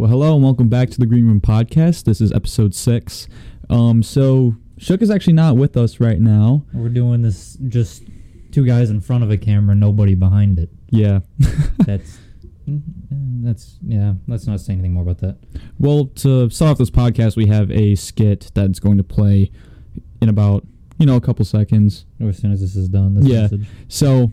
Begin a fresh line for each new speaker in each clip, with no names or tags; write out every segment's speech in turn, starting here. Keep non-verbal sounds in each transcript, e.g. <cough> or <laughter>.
Well, hello and welcome back to the Green Room Podcast. This is episode six. Um, so Shook is actually not with us right now.
We're doing this just two guys in front of a camera, nobody behind it.
Yeah. <laughs>
That's mm, that's yeah. Let's not say anything more about that.
well, to start off this podcast, we have a skit that's going to play in about you know a couple seconds.
Or as soon as this is done, this
Yeah.
message.
So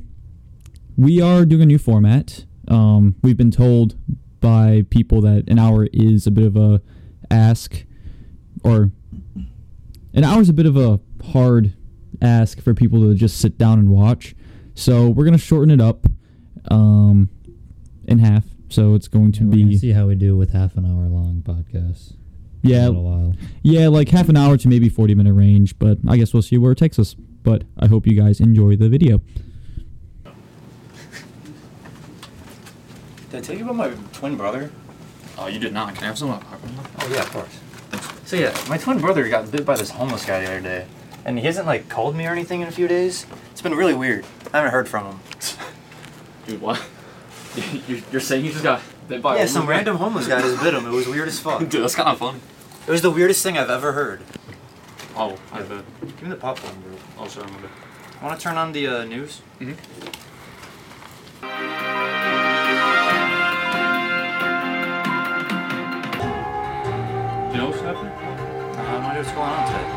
we are doing a new format. Um, we've been told by people that an hour is a bit of a ask, or an hour is a bit of a hard ask for people to just sit down and watch. So we're gonna shorten it up um, in half. So it's going to
And
be
see how we do with half an hour long podcasts.
yeah
a while.
yeah like half an hour to maybe forty minute range. But I guess we'll see where it takes us. But I hope you guys enjoy the video.
Did I tell you about my twin brother?
Oh, you did not. Can I have some of that popcorn?
Oh yeah, of course. So yeah, my twin brother got bit by this homeless guy the other day, and he hasn't like called me or anything in a few days. It's been really weird. I haven't heard from him. <laughs>
Dude, what? <laughs> You're, you're saying you just got bit by a
yeah, some random homeless guy just bit him. It was <laughs> weird as fuck.
Dude, that's kind of fun.
It was the weirdest thing I've ever heard.
Oh, I bet.
Give me the popcorn, bro.
Oh, sorry, my bad.
Want to turn on the uh, news?
Mm-hmm.
Going on today.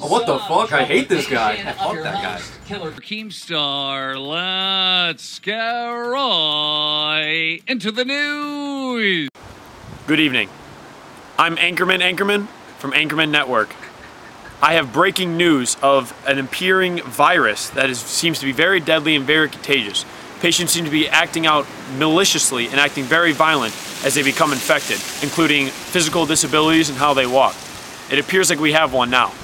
Oh, what the fuck? I hate this guy.
Yeah, fuck that guy.
Killer Keemstar, let's get right into the news.
Good evening. I'm Anchorman Anchorman from Anchorman Network. I have breaking news of an appearing virus that is, seems to be very deadly and very contagious. Patients seem to be acting out maliciously and acting very violent as they become infected, including physical disabilities and how they walk. It appears like we have one now.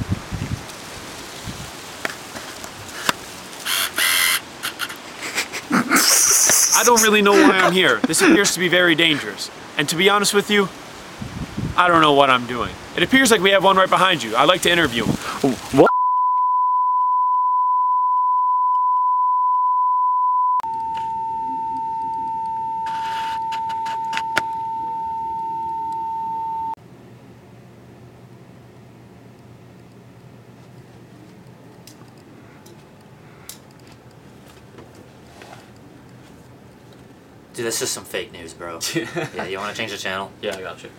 I don't really know why I'm here. This appears to be very dangerous. And to be honest with you, I don't know what I'm doing. It appears like we have one right behind you. I'd like to interview him. What?
Dude, this is some fake news, bro. <laughs> yeah, you want to change the channel?
Yeah, I got you.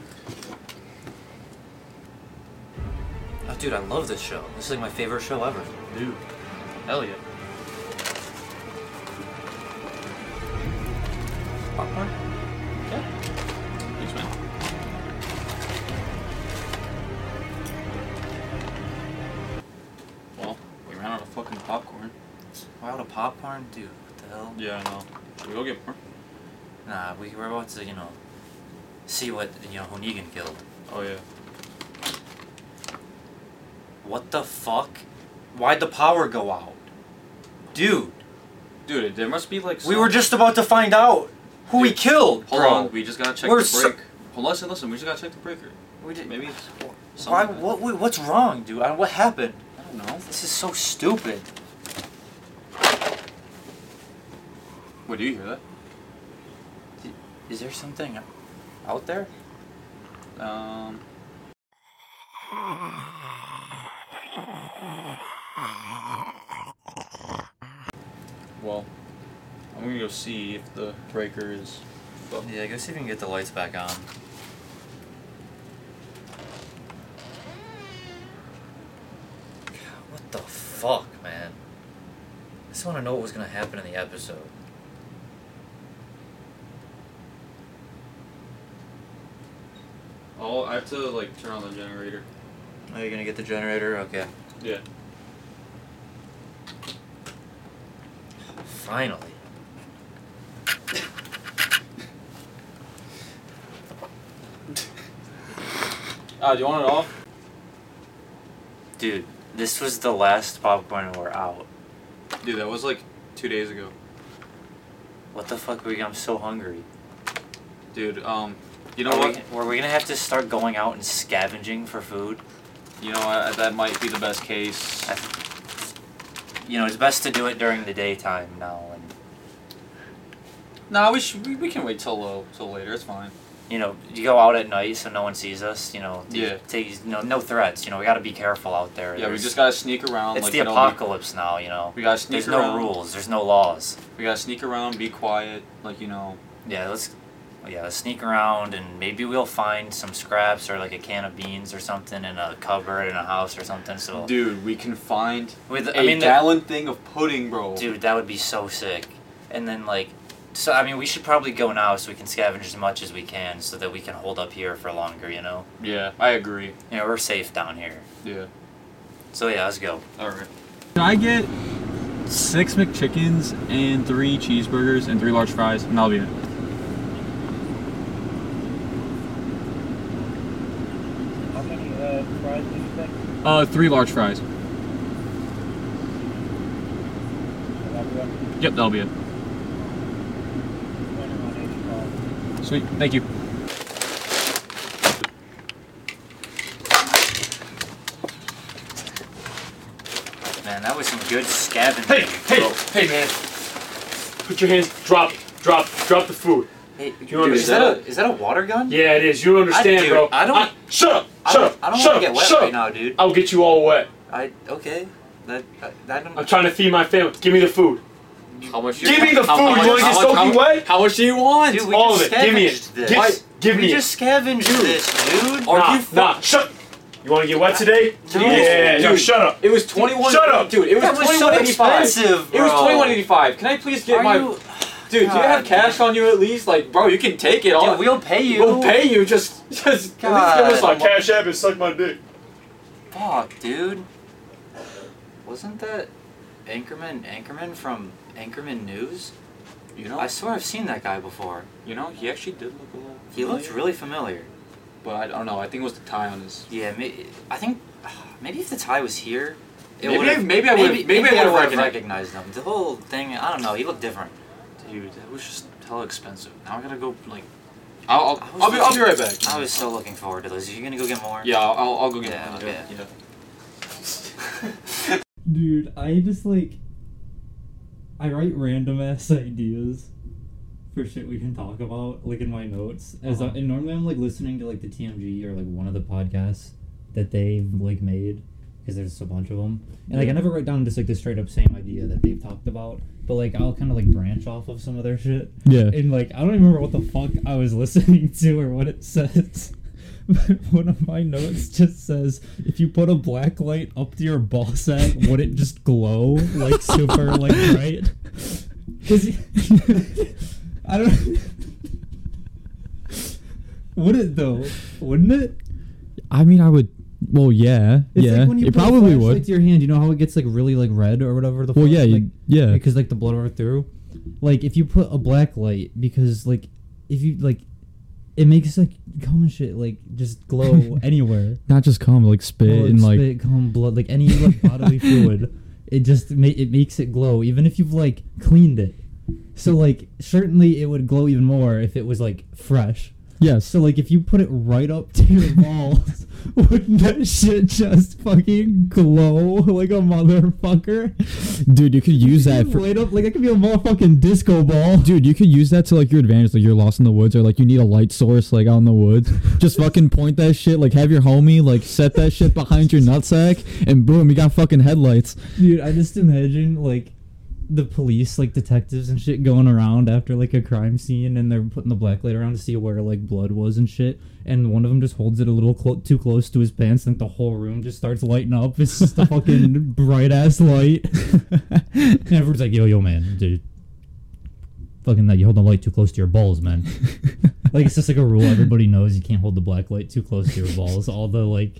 Dude, I love this show. This is like my favorite show ever.
Dude. Hell yeah.
Popcorn? Yeah.
Thanks, man. Well, we ran out of fucking popcorn.
Why out of popcorn, dude. What the hell?
Yeah, I know. Should we go get more?
Nah, we we're about to, you know, see what you know who Negan killed.
Oh, yeah.
What the fuck? Why'd the power go out? Dude,
Dude, there must be like.
we were just about to find out who he
Dude,
killed,
Hold
bro.
on, we just gotta check
We're
the
so-
Hold on, listen, listen. We just gotta check the breaker.
We did,
Maybe it's.
why? What? Wait, what's wrong, dude? I, what happened?
I don't know.
This is so stupid.
What, do you hear that?
Is there something out there?
Um. Well, I'm gonna go see if the breaker is. fucked.
Yeah, go see if you can get the lights back on. What the fuck, man? I just want to know what was gonna happen in the episode.
Oh, I have to like turn on the generator.
Oh, Are you gonna get the generator? Okay.
Yeah.
Finally.
Ah, do you want it off?
Dude, this was the last popcorn we're out.
Dude, that was like two days ago.
What the fuck? We, I'm so hungry.
Dude, um, you know
Are
what?
We, were we gonna have to start going out and scavenging for food?
You know what? That might be the best case.
I,
you know, it's best to do it during the daytime now, and
Nah, we should. We, we can wait till uh, till later. It's fine.
you know, you go out at night so no one sees us. You know,
Yeah.
Take, you know, no threats. You know, we got to be careful out there.
Yeah, we just gotta sneak around.
It's
like,
the
you know, we-
apocalypse now. You know,
We, gotta sneak
there's
around.
no rules. There's no laws.
We gotta sneak around, be quiet, like you know.
Yeah, let's. Yeah, sneak around and maybe we'll find some scraps or like a can of beans or something in a cupboard in a house or something. So,
Dude, we can find
with
a
I mean, the-
gallon thing of pudding, bro.
Dude, that would be so sick. And then like, so I mean, we should probably go now so we can scavenge as much as we can so that we can hold up here for longer. You know,
Yeah, I agree.
you know, we're safe down here.
Yeah.
So yeah, let's go.
All right.
Can I get six McChickens and three cheeseburgers and three large fries, and that'll be it.
How many uh, fries did you say?
Uh, three large fries.
So that'll be one
Yep, that'll be it.
winner on 85.
Sweet. Thank you.
Man, that was some good scavenging.
Hey, hey, hey, man. Put your hands. Drop, drop, drop the food.
Hey,
you
dude, is that
understand?
a is that a water gun?
Yeah, it is. You don't understand,
dude,
bro.
I don't-
shut up.
I
Shut
don't,
up.
I don't
shut
want
up.
to get wet
shut
right
up.
now, dude.
I'll get you all wet.
I okay. That I, I don't.
I'm trying to feed my family. Give me the food.
How much?
Give me the
how-
food.
how
You wanna get
how much-
soaking
how-
wet?
How much do you want?
Dude, we
all of
just
it. Give me it.
scavenged this.
Give, give
we
me
just scavenged this, dude.
Are
nah,
you fu-
nah. Shut. You want to get wet today?
No.
Yeah. No.
Dude.
Shut up.
It was twenty one.
Shut up.
dude. It was
That was so
one eighty five.
expensive,
It was
bro.
twenty one eighty five. Can I please get
Are
my?
you,
Dude, do you have
God,
cash on you at least? Like, bro, you can take it. All
dude, we'll pay you.
We'll pay you. Just, just at least give
God.
us
My
some.
cash app and suck my dick.
Fuck, dude. Wasn't that Anchorman Anchorman from Anchorman News?
You know,
I swear I've seen that guy before.
you know, he actually did look a little.
He looked really familiar.
But I don't know. I think it was the tie on his.
Yeah, may, I think <sighs> maybe if the tie was here, it
Maybe-
would've-
maybe I would've- maybe I would've
would've
recognized-
recognized him. The whole thing, I don't know. He looked different.
Dude, that was just hella expensive. Now I gotta go like. I'll I'll,
I was
I'll, be, I'll be right back.
I was so looking forward to this. Are you gonna go get more?
Yeah, I'll, I'll, I'll go get
Yeah,
one.
okay.
Yeah. <laughs>
Dude, I just like I write random ass ideas for shit we can talk about, like in my notes. As uh-huh. I, and normally I'm like listening to like the TMG or like one of the podcasts that they've like made because there's a bunch of them, and like I never write down just like the straight up same idea that they've talked about, but like I'll kind of like branch off of some of their shit.
Yeah.
And like I don't even remember what the fuck I was <laughs> listening to or what it says. But <laughs> one of my notes just says, if you put a black light up to your ball sack, would it just glow like super like bright? <laughs> Cause I don't. would it though? Wouldn't it?
I mean, I would. Well, yeah,
It's
yeah.
like when you
it
put
probably would.
to your hand. You know how it gets like really like red or whatever the.
Well,
fuck?
yeah, you-
like,
yeah.
Because like the blood over through, like if you put a black light, because like if you like, it makes like cum and shit like just glow <laughs> anywhere.
Not just cum, like spit
Blood,
and like.
spit, cum, blood, like any like bodily <laughs> fluid. It just ma- it makes it glow, even if you've like cleaned it. So like certainly it would glow even more if it was like fresh.
Yes.
So like if you put it right up to your <laughs> balls, wouldn't that shit just fucking glow like a motherfucker?
Dude, you could use that for.
Up like that could be a motherfucking disco ball.
Dude, you could use that to like your advantage. Like you're lost in the woods, or like you need a light source, like out in the woods. Just <laughs> fucking point that shit. Like have your homie like set that shit behind your nutsack, and boom, you got fucking headlights.
Dude, I just imagine like the police, like detectives and shit, going around after like a crime scene, and they're putting the blacklight around to see where like blood was and shit. And one of them just holds it a little clo- too close to his pants, and the whole room just starts lighting up. It's just a fucking <laughs> bright ass light. <laughs> and everyone's like, "Yo, yo, man, dude." Fucking that! You hold the light too close to your balls, man. <laughs> like it's just like a rule. Everybody knows you can't hold the black light too close to your balls. All the like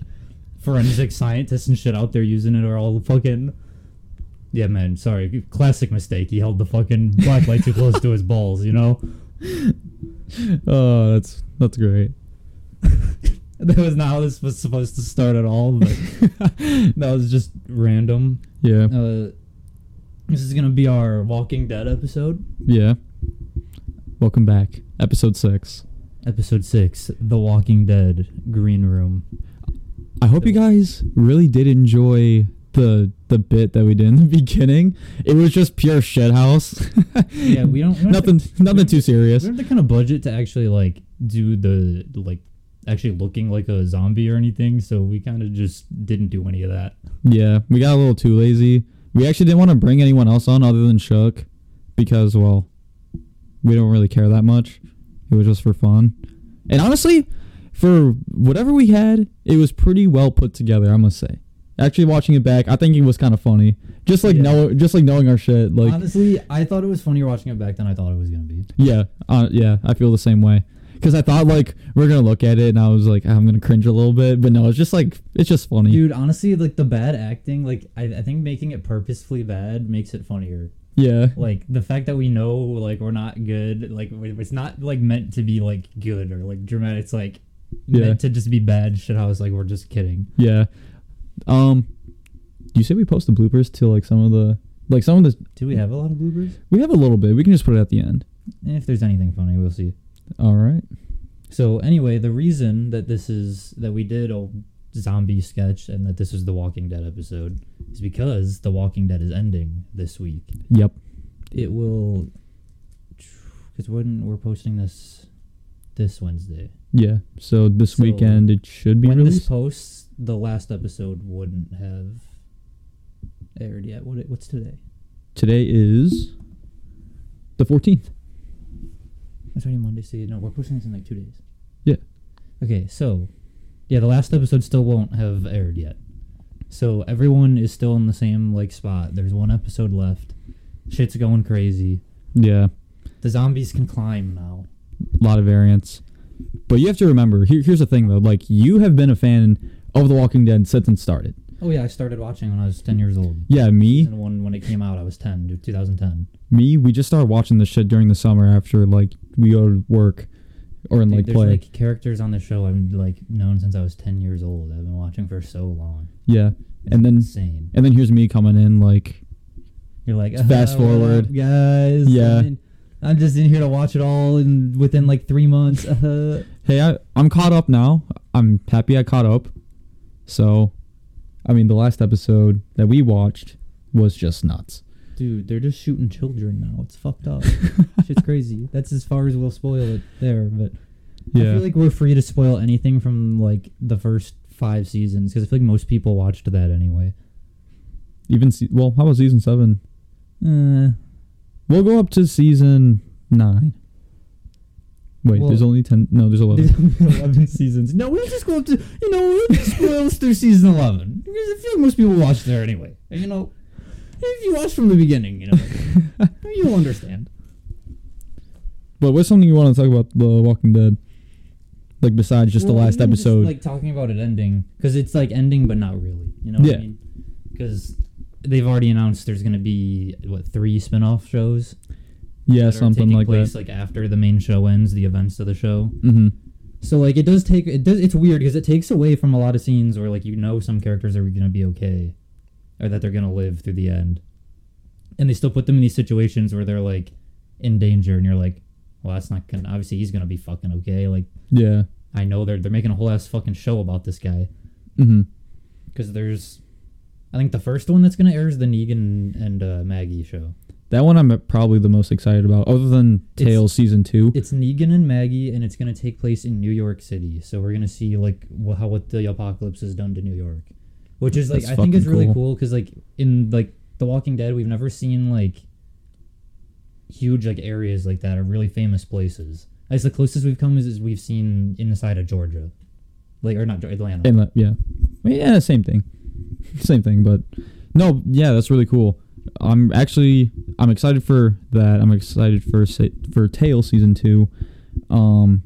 forensic scientists and shit out there using it are all fucking. Yeah, man. Sorry, classic mistake. He held the fucking black light too close to his balls. You know, <laughs>
Oh, that's that's great. <laughs>
that was not how this was supposed to start at all. But <laughs> that was just random.
Yeah,
Uh, this is gonna be our Walking Dead episode,
yeah. Welcome back, episode six.
episode six, The Walking Dead Green Room.
I hope you guys really did enjoy the the bit that we did in the <laughs> beginning. It was just pure shit house. <laughs>
Yeah, we don't-
nothing nothing too serious.
We don't have the kind of budget to actually like do the like actually looking like a zombie or anything. So we kind of just didn't do any of that.
Yeah, we got a little too lazy. We actually didn't want to bring anyone else on other than Shook because, well, we don't really care that much. It was just for fun. And honestly, for whatever we had, it was pretty well put together, I must say. Actually watching it back, I think it was kind of funny. Just like
Yeah.
know just like knowing our shit like
Honestly, I thought it was funnier watching it back than I thought it was gonna be.
yeah, uh, yeah, I feel the same way. Cuz I thought like we're going to look at it and I was like I'm going to cringe a little bit, but no, it's just like it's just funny.
Dude, honestly, like the bad acting, like I, I think making it purposefully bad makes it funnier.
yeah.
Like the fact that we know like we're not good, like it's not like meant to be like good or like dramatic. It's like
Yeah.
meant to just be bad shit. House like we're just kidding.
Yeah. Um do you say we post the bloopers to like some of the like some of the
Do we have a lot of bloopers?
we have a little bit. We can just put it at the end.
If there's anything funny, we'll see.
All right.
So anyway, the reason that this is that we did a zombie sketch and that this is the Walking Dead episode is because the Walking Dead is ending this week.
Yep.
It will because when we're posting this this Wednesday.
Yeah. So this
So,
weekend it should be
when this
released.
posts, the last episode wouldn't have aired yet. What what's today?
Today is the 14th.
It's already Monday. See, no, we're posting this in like two days.
Yeah.
Okay, so yeah, the last episode still won't have aired yet. So everyone is still in the same like spot. There's one episode left. Shit's going crazy.
Yeah.
The zombies can climb now.
A lot of variants. But you have to remember, here, here's the thing though, like you have been a fan of The Walking Dead since it started.
Oh yeah, I started watching when I was ten years old.
Yeah, me,
Season one when it came out, I was ten, 2010.
me, we just started watching this shit during the summer after like we go to work or in
Dude,
like
there's
play.
like characters on the show I've like known since I was ten years old. I've been watching for so long.
yeah.
It's
And then
insane.
and then here's me coming in like
You're like
Fast
"Uh,
forward.
up, guys.
Yeah.
I'm, I'm just in here to watch it all, and within like three months. <laughs>
Hey, I, I'm caught up now. I'm happy I caught up. So, I mean, the last episode that we watched was just nuts.
dude, they're just shooting children now. It's fucked up. <laughs> Shit's crazy. That's as far as we'll spoil it there. But I feel like we're free to spoil anything from like the first five seasons because I feel like most people watched that anyway.
Even se- well, how about season seven?
Uh,
We'll go up to season nine. Wait,
Well-
there's only ten. No, there's eleven.
There's 11 <laughs> seasons. No, we'll just go up to, you know, we'll just spoil through season 11. Because I feel like most people watch there anyway. And, you know, if you watch from the beginning, you know, <laughs> you'll understand.
but what's something you want to talk about The Walking Dead? Like besides just
Well,
the last
even just,
episode.
like talking about it ending, because it's like ending, but not really. You know what
Yeah.
I mean? Because they've already announced there's going to be, what, three spin off shows?
Yeah,
that
something like
place,
that.
like after the main show ends, the events of the show.
mm-hmm.
So like it does take it does it's weird because it takes away from a lot of scenes where like you know some characters are gonna be okay, or that they're gonna live through the end, and they still put them in these situations where they're like in danger, and you're like, well that's not gonna obviously he's gonna be fucking okay. Like
Yeah.
I know they're they're making a whole ass fucking show about this guy
Mm-hmm.
because there's, I think the first one that's gonna air is the Negan and uh, Maggie show.
That one I'm probably the most excited about, other than
It's-
Tales season two.
It's Negan and Maggie, and it's gonna take place in New York City. So we're gonna see like wh- how what the apocalypse has done to New York, which is like
That's
I think is
fucking
really
cool.
cool because like in like The Walking Dead, we've never seen like huge like areas like that or really famous places. I guess the closest we've come is, is we've seen inside of Georgia, like or not Atlanta.
And yeah, I mean, yeah, same thing, <laughs> same thing. But no, yeah, that's really cool. I'm actually I'm excited for that. I'm excited for for Tale season two. Um,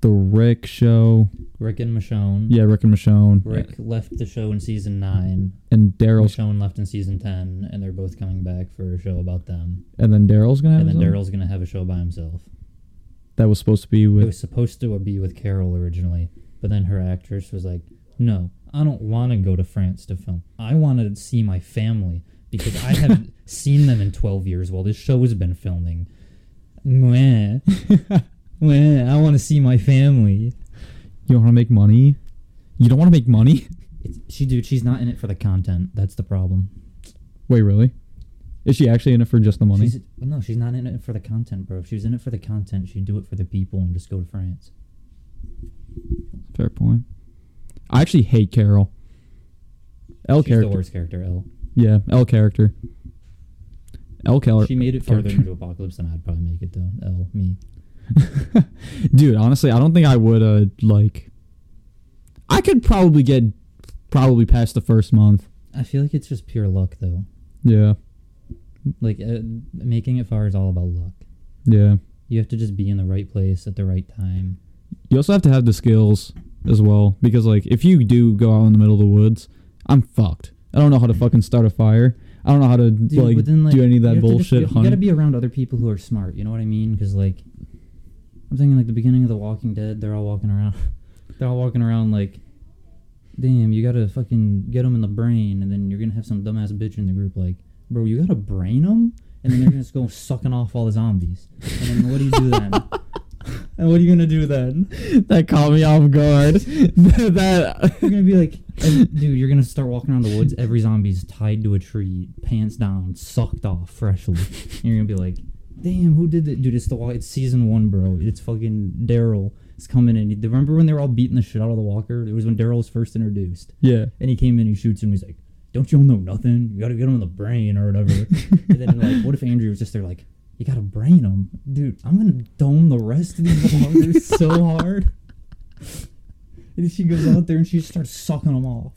the Rick show,
Rick and Michonne.
yeah, Rick and Michonne,
Rick left the show in season nine.
and Daryl's,
Michonne left in season ten, and they're both coming back for a show about them.
and then Daryl's gonna have
And then? Daryl's gonna have a show by himself.
that was supposed to be with.
It was supposed to be with Carol originally, but then her actress was like, "No, I don't want to go to France to film. I want to see my family because I haven't <laughs> seen them in 12 years while this show has been filming. Mwah. <laughs> Mwah. I want to see my family."
You want to make money? You don't want to make money?
It's, she dude, she's not in it for the content. That's the problem.
Wait, really? Is she actually in it for just the money?
She's, no, she's not in it for the content, bro. If she was in it for the content, she'd do it for the people and just go to France.
Fair point. I actually hate Carol. L
she's
character.
the worst character. L.
Yeah, L character. L Keller.
She made it farther
character.
into Apocalypse than I'd probably make it though. L me. <laughs>
Dude, honestly, I don't think I would uh like I could probably get probably past the first month.
I feel like it's just pure luck though.
Yeah.
Like uh, making it far is all about luck.
Yeah.
You have to just be in the right place at the right time.
You also have to have the skills as well because like if you do go out in the middle of the woods, I'm fucked. I don't know how to fucking start a fire. I don't know how to
Dude,
like,
then, like,
do any of that
have to just-
bullshit
you, gotta be around other people who are smart. You know what I mean? Because like, I'm thinking like the beginning of The Walking Dead. They're all walking around. <laughs> they're all walking around like, damn, you gotta fucking get them in the brain, and then you're gonna have some dumbass bitch in the group like, bro, you gotta brain them, and then they're gonna just go <laughs> sucking off all the zombies. And then what do you do then? <laughs> and what are you gonna do then?
that caught me off guard. <laughs> that
You're gonna be like, <laughs> dude, you're gonna start walking around the woods. Every zombie's tied to a tree, pants down, sucked off freshly. <laughs> And you're gonna be like, damn, who did that? Dude, it's the it's season one, bro. It's fucking Daryl. It's coming in. Remember when they were all beating the shit out of the walker? It was when Daryl was first introduced,
Yeah.
and he came in, he shoots him. He's like, don't you all know nothing? You gotta get him in the brain or whatever. and then like, what if Andrea was just there like, you gotta brain them, dude? I'm gonna dome the rest of these walkers <laughs> so hard. And she goes out there and she just starts sucking them off.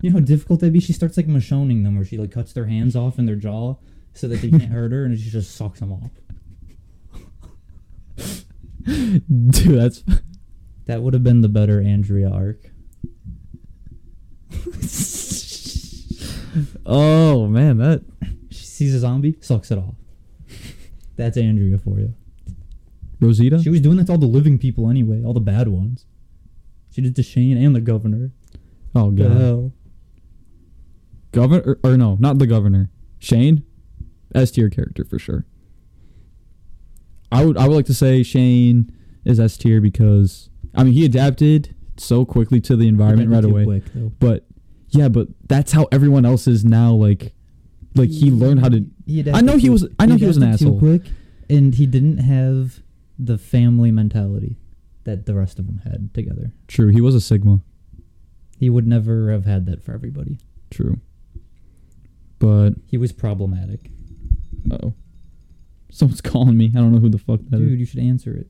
you know how difficult that'd be? She starts like machoning them, where she like cuts their hands off and their jaw so that they can't <laughs> hurt her, and she just sucks them off.
Dude, that's
That would have been the better Andrea arc. <laughs>
Oh man, that
She sees a zombie, sucks it off. That's Andrea for you.
Rosita?
She was doing that to all the living people anyway, all the bad ones. She did to Shane and the governor.
oh
The
god.
hell?
Governor or, or no, not the governor. Shane? S tier character for sure. I would I would like to say Shane is S tier because I mean he adapted so quickly to the environment right away.
Quick.
But yeah, but that's how everyone else is now like like he learned how to
He
I know he was I know he was an
adapted too
asshole.
quick, and he didn't have the family mentality that the rest of them had together.
True, he was a Sigma.
He would never have had that for everybody.
True. But
He was problematic.
oh. Someone's <laughs> calling me. I don't know who the fuck that is.
Dude, you should answer it.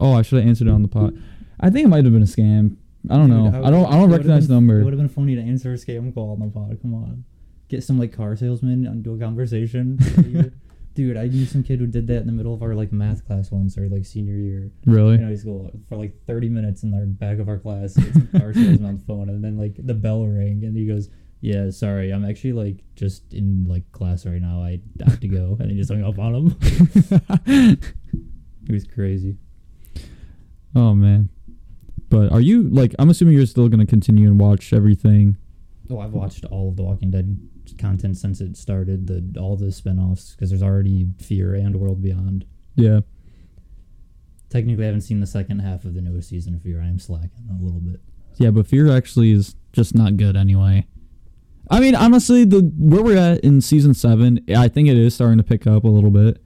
Oh, I should have answered it on the pot. I think it might have been a scam. I don't know.
Dude,
I don't. I don't recognize the number.
It would have been funny to answer a scam call on the pod. Come on, get some like car salesman and do a conversation. <laughs> Dude, I knew some kid who did that in the middle of our like math class once, or like senior year
Really?
in high school, for like thirty minutes in the back of our class. Get some car salesman on the phone, and then like the bell rang, and he goes, "Yeah, sorry, I'm actually like just in like class right now. I have to go," <laughs> and he just hung up on him. <laughs> It was crazy.
oh man. But are you like? I'm assuming you're still gonna continue and watch everything.
Oh, I've watched all of the Walking Dead content since it started. The all the spin-offs because there's already Fear and World Beyond.
Yeah.
Technically, I haven't seen the second half of the newest season of Fear. I am slacking a little bit.
Yeah, but Fear actually is just not good anyway. I mean, honestly, the where we're at in season seven, I think it is starting to pick up a little bit.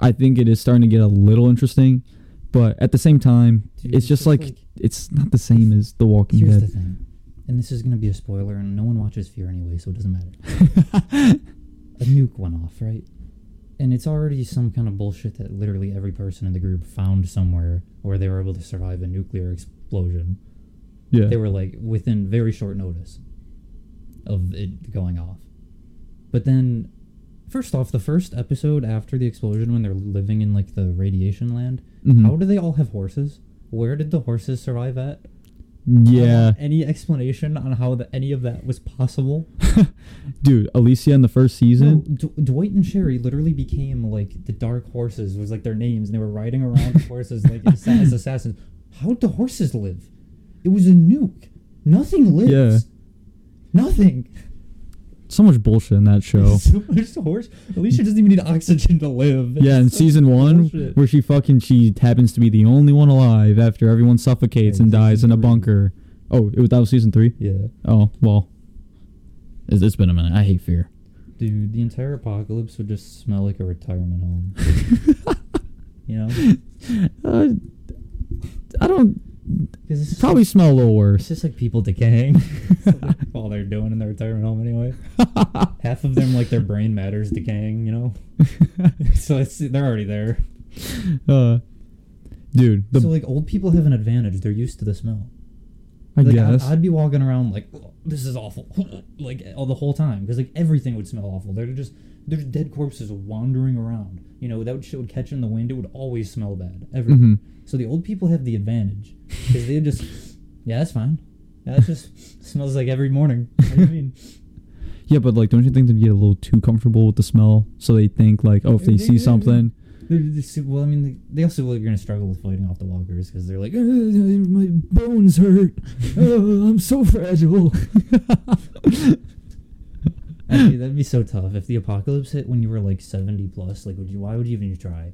I think it is starting to get a little interesting, but at the same time,
Dude,
it's just like, it's not the same as The Walking Dead.
the thing, and this is gonna be a spoiler, and no one watches Fear anyway, so it doesn't matter. <laughs> a nuke went off, right? And it's already some kind of bullshit that literally every person in the group found somewhere where they were able to survive a nuclear explosion.
yeah.
They were like within very short notice of it going off. But then, first off, the first episode after the explosion, when they're living in like the radiation land,
Mhm.
how do they all have horses? Where did the horses survive at?
Yeah.
Any explanation on how the, any of that was possible? <laughs>
Dude, Alicia in the first
No,
season.
D- Dwight and Sherry literally became like the dark horses was like their names, and they were riding around the horses like <laughs> as, as assassins. How'd the horses live? It was a nuke. Nothing lives.
Yeah.
Nothing.
So much bullshit in that show. <laughs>
so much horse. Alicia doesn't even need oxygen to live.
Yeah, in
so
season <laughs> one,
bullshit.
where she fucking she happens to be the only one alive after everyone suffocates
Yeah,
and dies in a
three.
bunker. Oh, it, was, that was season three.
Yeah.
Oh well, it's, it's been a minute. I hate fear.
Dude, the entire apocalypse would just smell like a retirement home. <laughs> you know?
Uh, I don't.
Because it's
Probably smell a little worse.
It's just like people decaying. <laughs> <laughs> Like all they're doing in their retirement home anyway. <laughs> Half of them like their brain matter's decaying, you know. so it's they're already there.
uh, dude, the
so like old people have an advantage. They're used to the smell.
I
Like,
guess.
I'd, I'd be walking around like "Oh, this is awful, <laughs> like all the whole time because like everything would smell awful. They're just there's dead corpses wandering around. You know that shit would catch in the wind. It would always smell bad. Ever.
Mhm.
So the old people have the advantage because they just <laughs> yeah that's fine. Yeah, it just <laughs> smells like every morning. What do you mean?
yeah, but like, don't you think they'd get a little too comfortable with the smell? So they think like, oh, if they see something,
just- well, I mean, they, also like, are gonna struggle with fighting off the walkers because they're like, "Uh, my bones hurt. <laughs> Oh, I'm so fragile. <laughs> Actually, that'd be so tough if the apocalypse hit when you were like 70 plus. Like, would you? Why would you even try?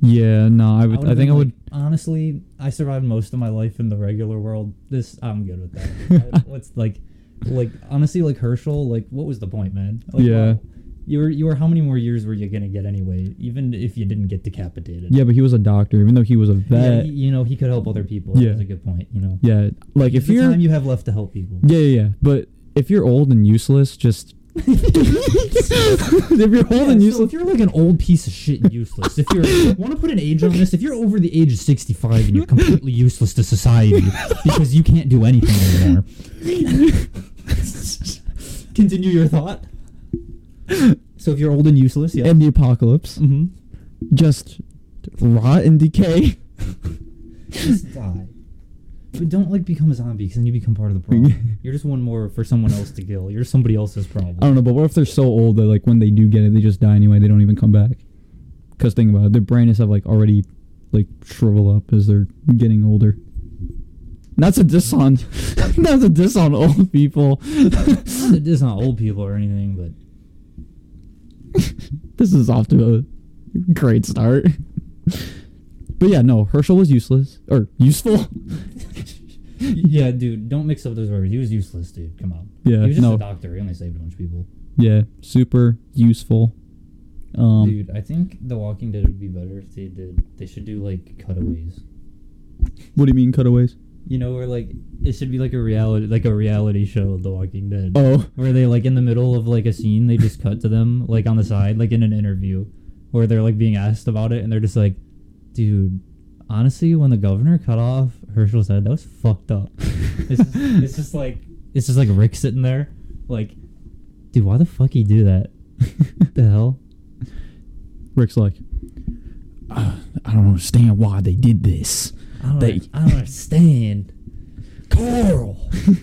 yeah, no, I would.
would've
I, think I
like,
would.
Honestly, I survived most of my life in the regular world. This, I'm good with that. I- <laughs> What's like, like honestly, like Hershel. Like, what was the point, man? Like,
Yeah.
wow. You were, you were. How many more years were you gonna get anyway? Even if you didn't get decapitated.
Yeah, but he was a doctor, even though he was a
Yeah,
vet.
y- you know, he could help other people.
Yeah.
That's a good point. You know,
Yeah, like if
the
you're,
time you have left to help people.
yeah, yeah, yeah, but if you're old and useless, just <laughs> if you're old
Yeah,
and
so
useless,
if you're like an old piece of shit and useless, if you're <laughs> want to put an age on this, if you're over the age of 65 and you're completely useless to society <laughs> because you can't do anything anymore. Continue your thought. So if you're old and useless, yeah.
in the apocalypse,
mm-hmm.
just rot and decay. <laughs>
Just die. But don't like become a zombie because then you become part of the problem. <laughs> You're just one more for someone else to kill. You're somebody else's problem.
I don't know, but what if they're so old that like when they do get it, they just die anyway? They don't even come back. Because think about it, their brain is have like already like shrivel up as they're getting older. That's a diss on. <laughs> That's a diss on old people.
Not that it's not old people or anything, but <laughs>
this is off to a great start. But yeah, no, Hershel was useless or useful. <laughs>
yeah, dude, don't mix up those words. He was useless, dude. Come on.
Yeah,
he was just
no.
a doctor. He only saved a bunch of people.
Yeah, super useful. Um,
dude, I think The Walking Dead would be better if they did. They should do like cutaways.
what do you mean cutaways?
You know, where like it should be like a reality, like a reality show of The Walking Dead.
Oh,
Where they like in the middle of like a scene, they just cut to them like on the side, like in an interview, where they're like being asked about it, and they're just like, "Dude, honestly, when the governor cut off Hershel's head, that was fucked up." <laughs> it's, just, it's just like it's just like Rick sitting there, like, dude, why the fuck he do that? the hell?
Rick's like, "Uh, I don't understand why they did this.
I don't,
They- <laughs>
I don't understand. Coral.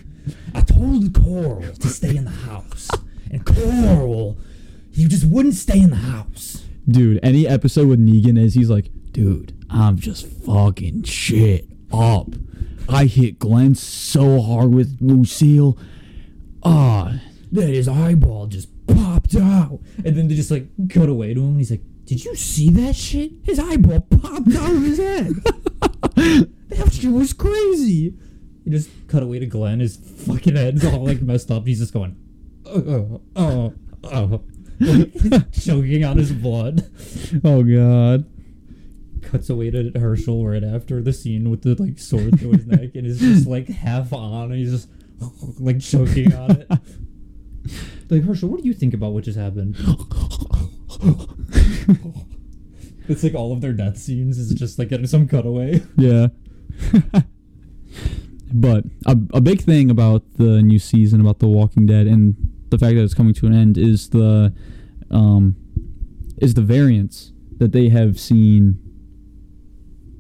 <laughs> I told Coral to stay in the house, and Coral, you just wouldn't stay in the house.
Dude, any episode with Negan is he's like, dude, I'm just fucking shit up. I hit Glenn so hard with Lucille. Ah,
Then his eyeball just popped out, and then they just like cut away to him, and he's like, "Did you see that shit? His eyeball popped out of his head. <laughs> that shit was crazy." He just cut away to Glenn. His fucking head's all like messed up. He's just going, "Oh, oh, oh." Like, choking on his blood.
oh god.
cuts away to Hershel right after the scene with the like sword through his neck and is just like half on and he's just like choking on it. <laughs> Like Hershel, what do you think about what just happened? <laughs> it's like all of their death scenes is just like in some cutaway. <laughs>
Yeah. but a, a big thing about the new season about The Walking Dead and the fact that it's coming to an end is the um is the variance that they have seen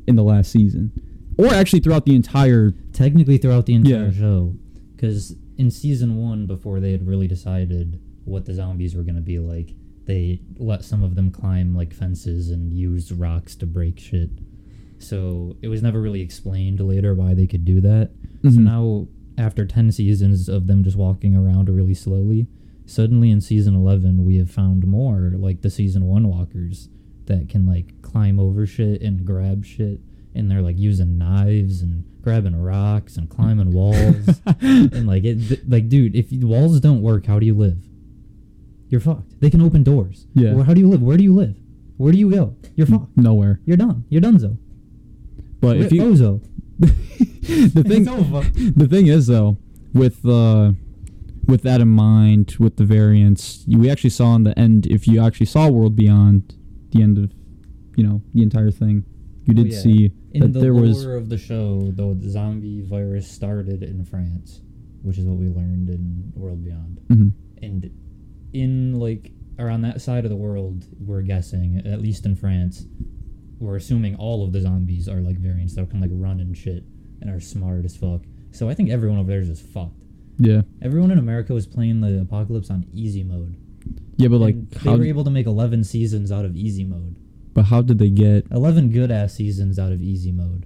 in the last season. Or actually throughout the entire
Technically throughout the entire
Yeah.
show, because in season one, before they had really decided what the zombies were gonna be like, they let some of them climb like fences and use rocks to break shit. So it was never really explained later why they could do that. So
Mhm.
now, after 10 seasons of them just walking around really slowly, suddenly in season 11, we have found more like the season 1 walkers that can like climb over shit and grab shit and they're like using knives and grabbing rocks and climbing walls <laughs> and like it like dude if walls don't work how do you live you're fucked they can open doors
Yeah.
well, how do you live where do you live where do you go you're fucked
Nowhere.
you're done you're done, donezo
But if you
Ozo. <laughs>
the thing <laughs>
It's over.
the thing is though with uh with that in mind with the variants you, we actually saw in the end if you actually saw world beyond the end of you know the entire thing you did
Oh, yeah.
see
in
that
the
there
lore
was
of the show though the zombie virus started in france which is what we learned in world beyond
Mhm.
and in like around that side of the world we're guessing at least in france we're assuming all of the zombies are like variants that can like run and shit and are smart as fuck. So i think everyone over there is just fucked.
Yeah.
Everyone in america was playing the apocalypse on easy mode.
Yeah but like
And they were able to make 11 seasons out of easy mode.
But how did they get
11 good ass seasons out of easy mode.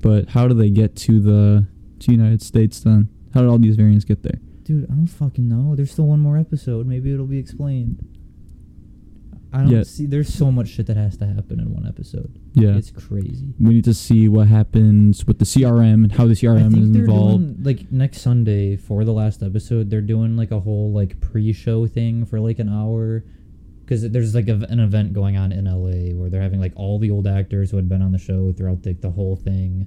But how did they get to the to united states then? How did all these variants get there
Dude, I don't fucking know. There's still one more episode. Maybe it'll be explained. I don't
Yeah.
see. There's so much shit that has to happen in one episode.
yeah
It's crazy.
we need to see what happens with the crm and how the crm is involved
doing like next Sunday for the last episode. They're doing like a whole like pre-show thing for like an hour, because there's like a, an event going on in LA where they're having like all the old actors who had been on the show throughout like the whole thing,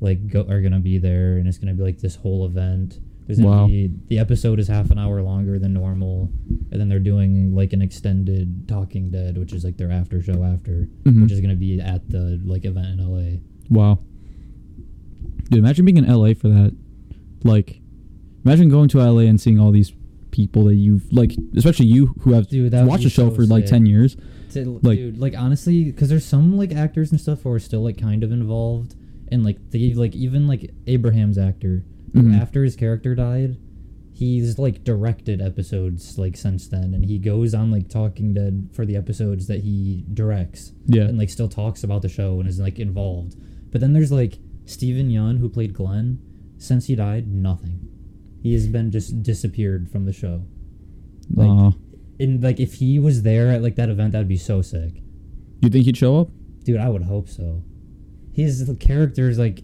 like go, are gonna be there, and it's gonna be like this whole event. Gonna
Wow.
be the episode is half an hour longer than normal, and then they're doing like an extended Talking Dead, which is like their after show after,
Mhm.
which is gonna be at the like event in LA.
Wow. Dude, imagine being in LA for that. Like, imagine going to LA and seeing all these people that you've like, especially you who have
Dude,
watched the show
so
for like
sick.
ten years.
To,
Like-
dude, like honestly, because there's some like actors and stuff who are still like kind of involved, and like they like even like Abraham's actor,
Mhm.
after his character died, he's like directed episodes like since then, and he goes on like Talking Dead for the episodes that he directs,
Yeah.
and like still talks about the show and is like involved. But then there's like Steven Yeun who played Glenn. Since he died, nothing. He has been just disappeared from the show. Like,
Aw.
and like if he was there at like that event, that'd be so sick.
you think he'd show up?
Dude, I would hope so. His character is like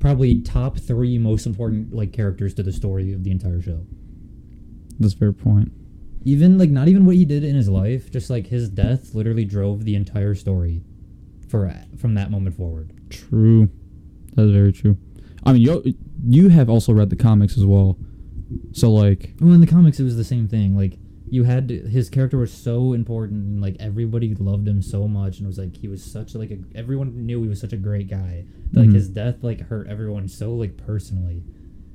probably top three most important like characters to the story of the entire show.
That's a fair point.
Even like not even what he did in his life, just like his death literally drove the entire story for from that moment forward.
True. That's very true. I mean, you you have also read the comics as well, so like,
Well, in the comics, it was the same thing. Like you had to- his character was so important, and like everybody loved him so much, and it was like he was such like a everyone knew he was such a great guy. That, Like
Mhm.
his death like hurt everyone so like personally.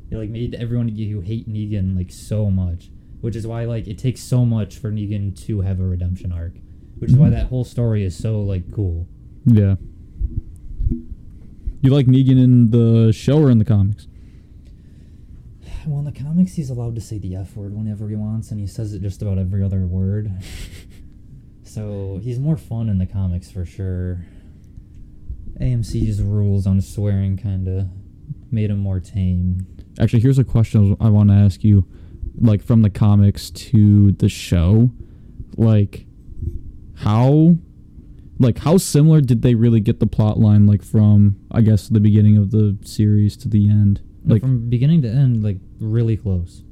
It like made everyone who hate Negan like so much, which is why like it takes so much for Negan to have a redemption arc, which is why
Mhm.
that whole story is so like cool.
yeah. You like Negan in the show or in the comics?
Well, in the comics, he's allowed to say the F word whenever he wants, and he says it just about every other word. <laughs> so he's more fun in the comics for sure. AMC's rules on swearing kind of made him more tame.
Actually, here's a question I want to ask you, like from the comics to the show, like how, like how similar did they really get the plot line, like from I guess the beginning of the series to the end?
Like
Like,
from beginning to end, like really close.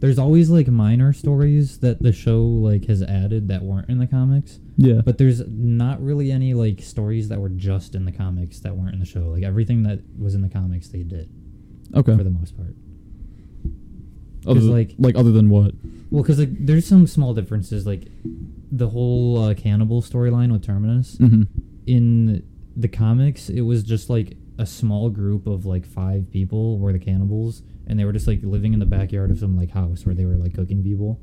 There's always like minor stories that the show like has added that weren't in the comics,
yeah,
but there's not really any like stories that were just in the comics that weren't in the show. Like everything that was in the comics, they did
okay.
for the most part.
Other than,
like-
like other than what?
Well, because like there's some small differences, like the whole uh, cannibal storyline with Terminus.
Mm-hmm.
In the comics, it was just like a small group of like five people were the cannibals, and they were just like living in the backyard of some like house where they were like cooking people.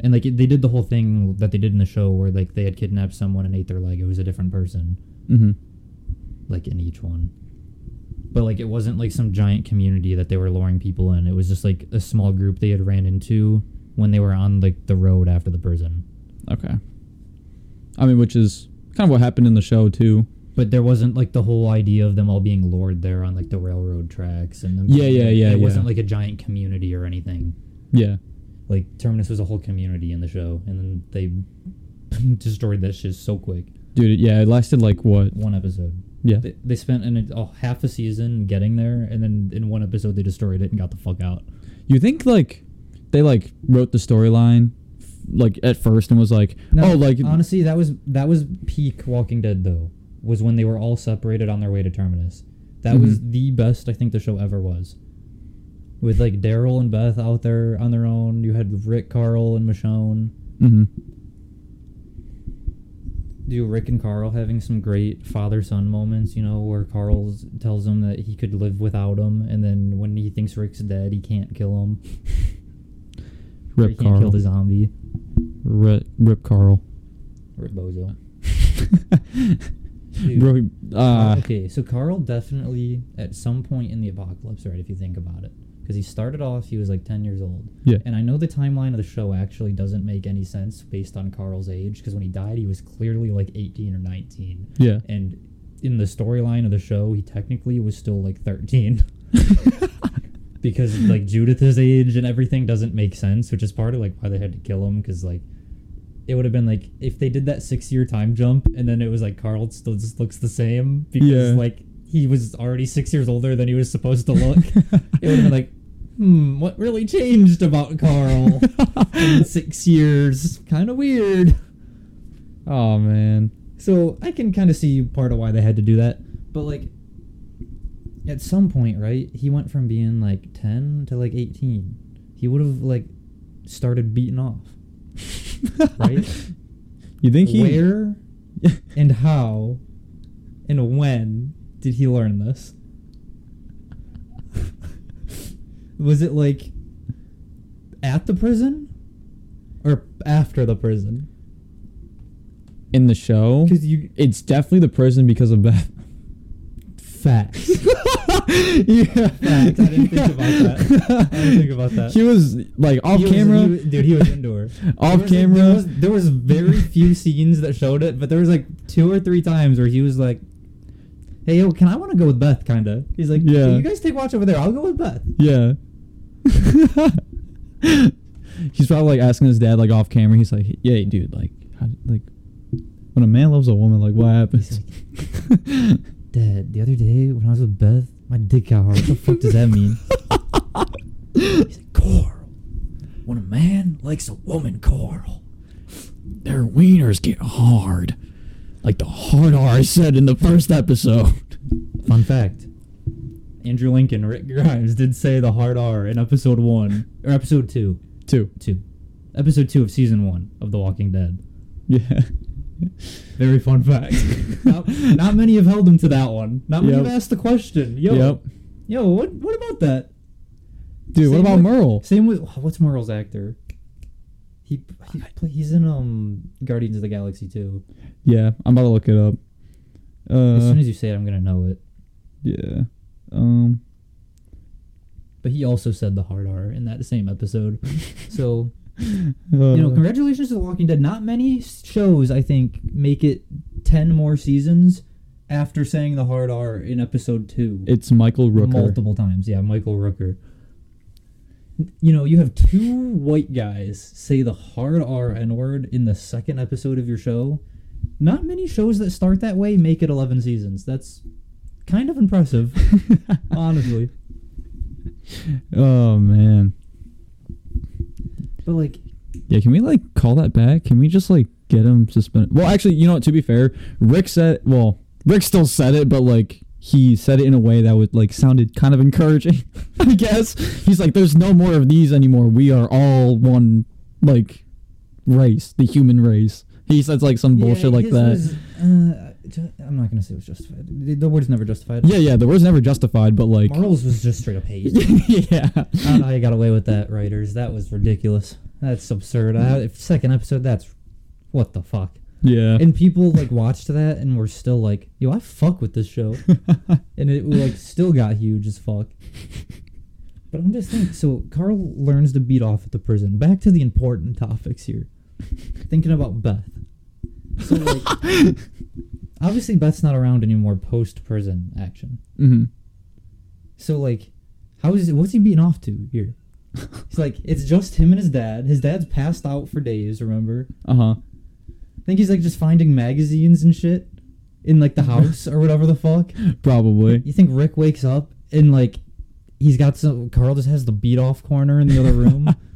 And like it, they did the whole thing that they did in the show where like they had kidnapped someone and ate their leg. It was a different person,
Mm-hmm.
like in each one. But like it wasn't like some giant community that they were luring people in. It was just like a small group they had ran into when they were on like the road after the prison.
Okay. I mean, which is kind of what happened in the show too.
But there wasn't like the whole idea of them all being lured there on like the railroad tracks and them.
Yeah, yeah, yeah,
It wasn't like a giant community or anything.
Yeah.
Like Terminus was a whole community in the show, and then they <laughs> destroyed that shit so quick.
Dude, yeah, it lasted like what?
One episode.
Yeah.
They, they spent an, oh, half a season getting there, and then in one episode they destroyed it and got the fuck out.
You think like they like wrote the storyline like at first and was like,
No,
oh, like
honestly, that was that was peak Walking Dead though. Was when they were all separated on their way to Terminus. That was
Mhm.
the best I think the show ever was. With like Daryl and Beth out there on their own, you had Rick, Carl, and Michonne.
hmm
Do Rick and Carl having some great father son moments, you know, where Carl tells him that he could live without him, and then when he thinks Rick's dead, he can't kill him. Or <laughs> he
Rip
can't kill the zombie.
Rip, Rip Carl.
Rip Bozo. <laughs> <laughs> Dude.
Bro, uh,
okay, so Carl definitely at some point in the apocalypse, right? If you think about it, because he started off, he was like ten years old.
Yeah.
And I know the timeline of the show actually doesn't make any sense based on Carl's age, because when he died, he was clearly like eighteen or nineteen.
yeah.
And in the storyline of the show, he technically was still like thirteen. <laughs> because like Judith's age and everything doesn't make sense, which is part of like why they had to kill him. Because like it would have been like if they did that six year time jump and then it was like Carl still just looks the same because
Yeah.
like he was already six years older than he was supposed to look. <laughs> it would have been like, hmm, what really changed about Carl <laughs> in six years? Kind of weird.
Oh man.
So I can kind of see part of why they had to do that. But like at some point, right, he went from being like 10 to like 18. He would have like started beating off. <laughs> Right?
You think he?
Where <laughs> and how and when did he learn this? Was it like at the prison or after the prison?
in the show?
Because you
It's definitely the prison because of Beth.
facts. <laughs> <laughs>
yeah.
Facts. I didn't think about that. I didn't think about that.
He was like off
He was-
camera.
he was- dude, he was indoor. <laughs>
Off
was, like,
camera.
there, was, there was very few scenes that showed it, but there was like two or three times where he was like, "Hey, yo, can I want to go with Beth?" Kind of. He's like,
Yeah.
"Yeah, you guys take watch over there. I'll go with Beth."
Yeah. <laughs> he's probably like asking his dad like off camera. He's like, "Yeah, dude, like, how, like, when a man loves a woman, like, what happens?"
Dad, the other day when I was with Beth, my dick got hard. What the fuck does that mean? <laughs> He's like, Coral. When a man likes a woman, Coral.
Their wieners get hard, like the hard R I said in the first episode.
Fun fact. Andrew Lincoln, Rick Grimes did say the hard R in episode one or episode two,
Two.
two, episode two of season one of The Walking Dead.
Yeah.
Very fun fact. <laughs> not, not many have held him to that one. Not many
Yep.
have asked the question. Yo,
Yep.
yo, what what about that?
Dude, what about
with-
Merle?
Same with what's Merle's actor? He, he play, he's in um Guardians of the Galaxy too.
Yeah, I'm about to look it up.
as
Uh,
soon as you say it, I'm gonna know it.
yeah. Um.
But he also said the hard R in that same episode. <laughs> so
uh,
you know, uh. congratulations to The Walking Dead. Not many shows, I think, make it ten more seasons after saying the hard R in episode two.
it's Michael Rooker.
multiple times. Yeah, Michael Rooker. You know, you have two white guys say the hard R N word in the second episode of your show. Not many shows that start that way make it 11 seasons. That's kind of impressive, <laughs> honestly.
Oh man.
But, like,
Yeah, can we like call that back? Can we just like get him suspended? Well, actually, you know what? To be fair, Rick said. Well, Rick still said it, but like he said it in a way that would like sounded kind of encouraging. <laughs> I guess he's like, "There's no more of these anymore. We are all one like race, the human race." He says like some bullshit like that.
was, uh, I'm not going to say it was justified. The, the word's never justified.
yeah, yeah. The word's never justified, but like,
Merle's was just straight up <laughs> hate.
yeah,
I don't know how you got away with that, writers. That was ridiculous. That's absurd. I, second episode, that's what the fuck.
yeah.
And people like watched that and were still like, "Yo, I fuck with this show," <laughs> and it like still got huge as fuck. But I'm just thinking. So Carl learns to beat off at the prison. Back to the important topics here. Thinking about Beth. So like, <laughs> obviously Beth's not around anymore post prison action.
hmm
So like, how is it? What's he beating off to here? It's like it's just him and his dad. His dad's passed out for days. Remember?
Uh huh.
I think he's like just finding magazines and shit in like the <laughs> house or whatever the fuck.
Probably.
You think Rick wakes up and like he's got some Carl just has the beat off corner in the other room. <laughs>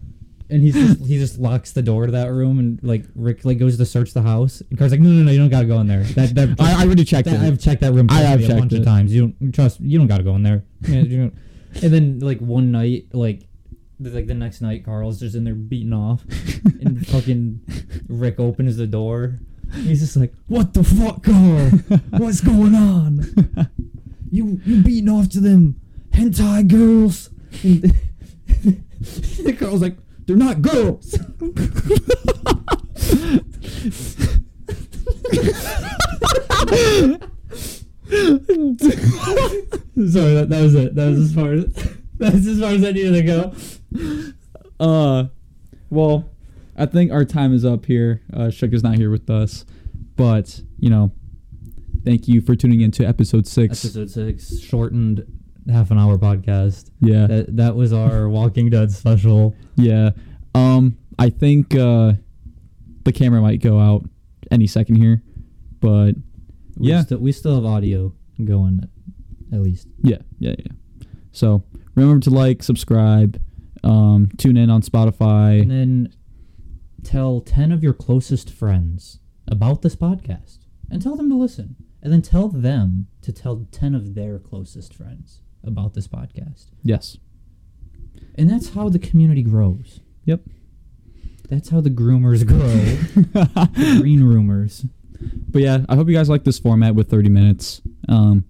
And he's just, he just locks the door to that room, and like Rick like goes to search the house, and Carl's like, no, no, no, you don't gotta go in there. That, that
I, I already checked
that-
it.
I've checked that room.
I have
a
checked
bunch
it.
of times. You don't trust. You don't gotta go in there. <laughs> Yeah, you don't. and then like one night, like the, like the next night, Carl's just in there beating off, <laughs> and fucking Rick opens the door. He's just like, "What the fuck, Carl? <laughs> What's going on? You you beating off to them hentai girls?" And Carl's like, "They're not girls." <laughs> Sorry, that, that was it. That was as far as <laughs> that's as far as I needed to go.
Uh, well, I think our time is up here. Uh, Shook is not here with us, but you know, thank you for tuning in to episode six.
Episode six, shortened half an hour podcast.
yeah,
That that was our Walking Dead special.
yeah. Um, I think uh, the camera might go out any second here, but
We
Yeah.
still, we still have audio going, at least.
yeah, yeah, yeah. So remember to like, subscribe, um, tune in on Spotify.
And then tell ten of your closest friends about this podcast, and tell them to listen. And then tell them to tell ten of their closest friends about this podcast.
Yes.
And that's how the community grows.
Yep.
That's how the groomers grow. <laughs> the green rumors.
But yeah, I hope you guys like this format with 30 minutes. Um,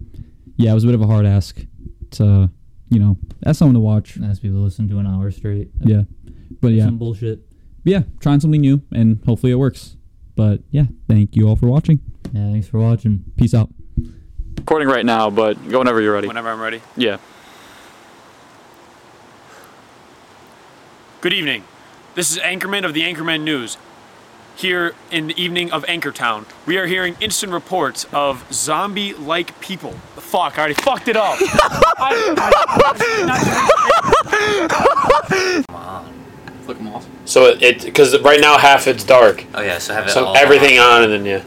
yeah, it was a bit of a hard ask to, you know, ask someone to watch.
Ask people to listen to an hour straight.
Yeah, but yeah,
Some bullshit.
but yeah, trying something new and hopefully it works. But yeah, thank you all for watching.
Yeah, thanks for watching.
Peace out.
Recording right now, but go whenever you're ready.
Whenever I'm ready.
Yeah.
Good evening. This is Anchorman of the Anchorman News. Here in the evening of Anchortown, we are hearing instant reports of zombie like people. Fuck, I already fucked it up. <laughs>
Come on.
Flick them off.
so it, because right now half it's dark.
Oh yeah, so have it
So
all
everything on and then yeah.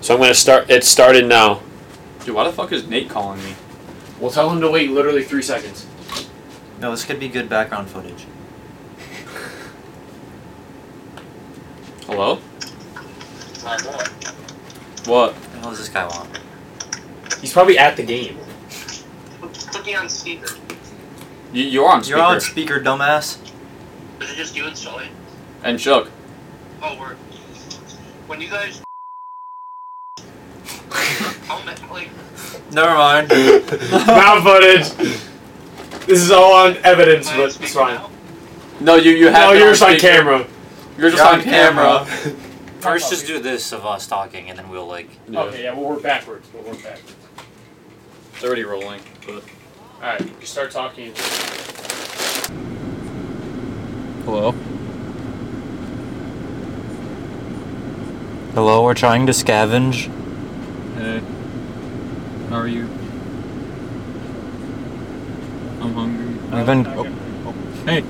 So I'm gonna start, it started now.
Dude, why the fuck is Nate calling me?
We'll tell him to wait literally three seconds.
No, this could be good background footage.
Hello?
My.
What?
What the hell does this guy want?
He's probably at the game.
Put, put me on speaker.
You, you're on speaker.
You're on speaker, dumbass.
Is it just you and Sully?
and Shook.
Oh, we're. When you guys. I'm like.
Never mind. <laughs>
Found footage. This is all on evidence,
am I on
but it's
speaker
fine.
now?
No, you you have.
No,
it
you're just on
speaker.
camera.
You're just
You're
on, camera.
First, just do this of us talking, and then we'll like.
Okay, yeah, we'll work backwards. We'll work backwards.
It's already rolling. But...
Alright, you start talking.
Hello.
Hello, we're trying to scavenge.
Hey. How are you? I'm hungry.
We've been.
Hey,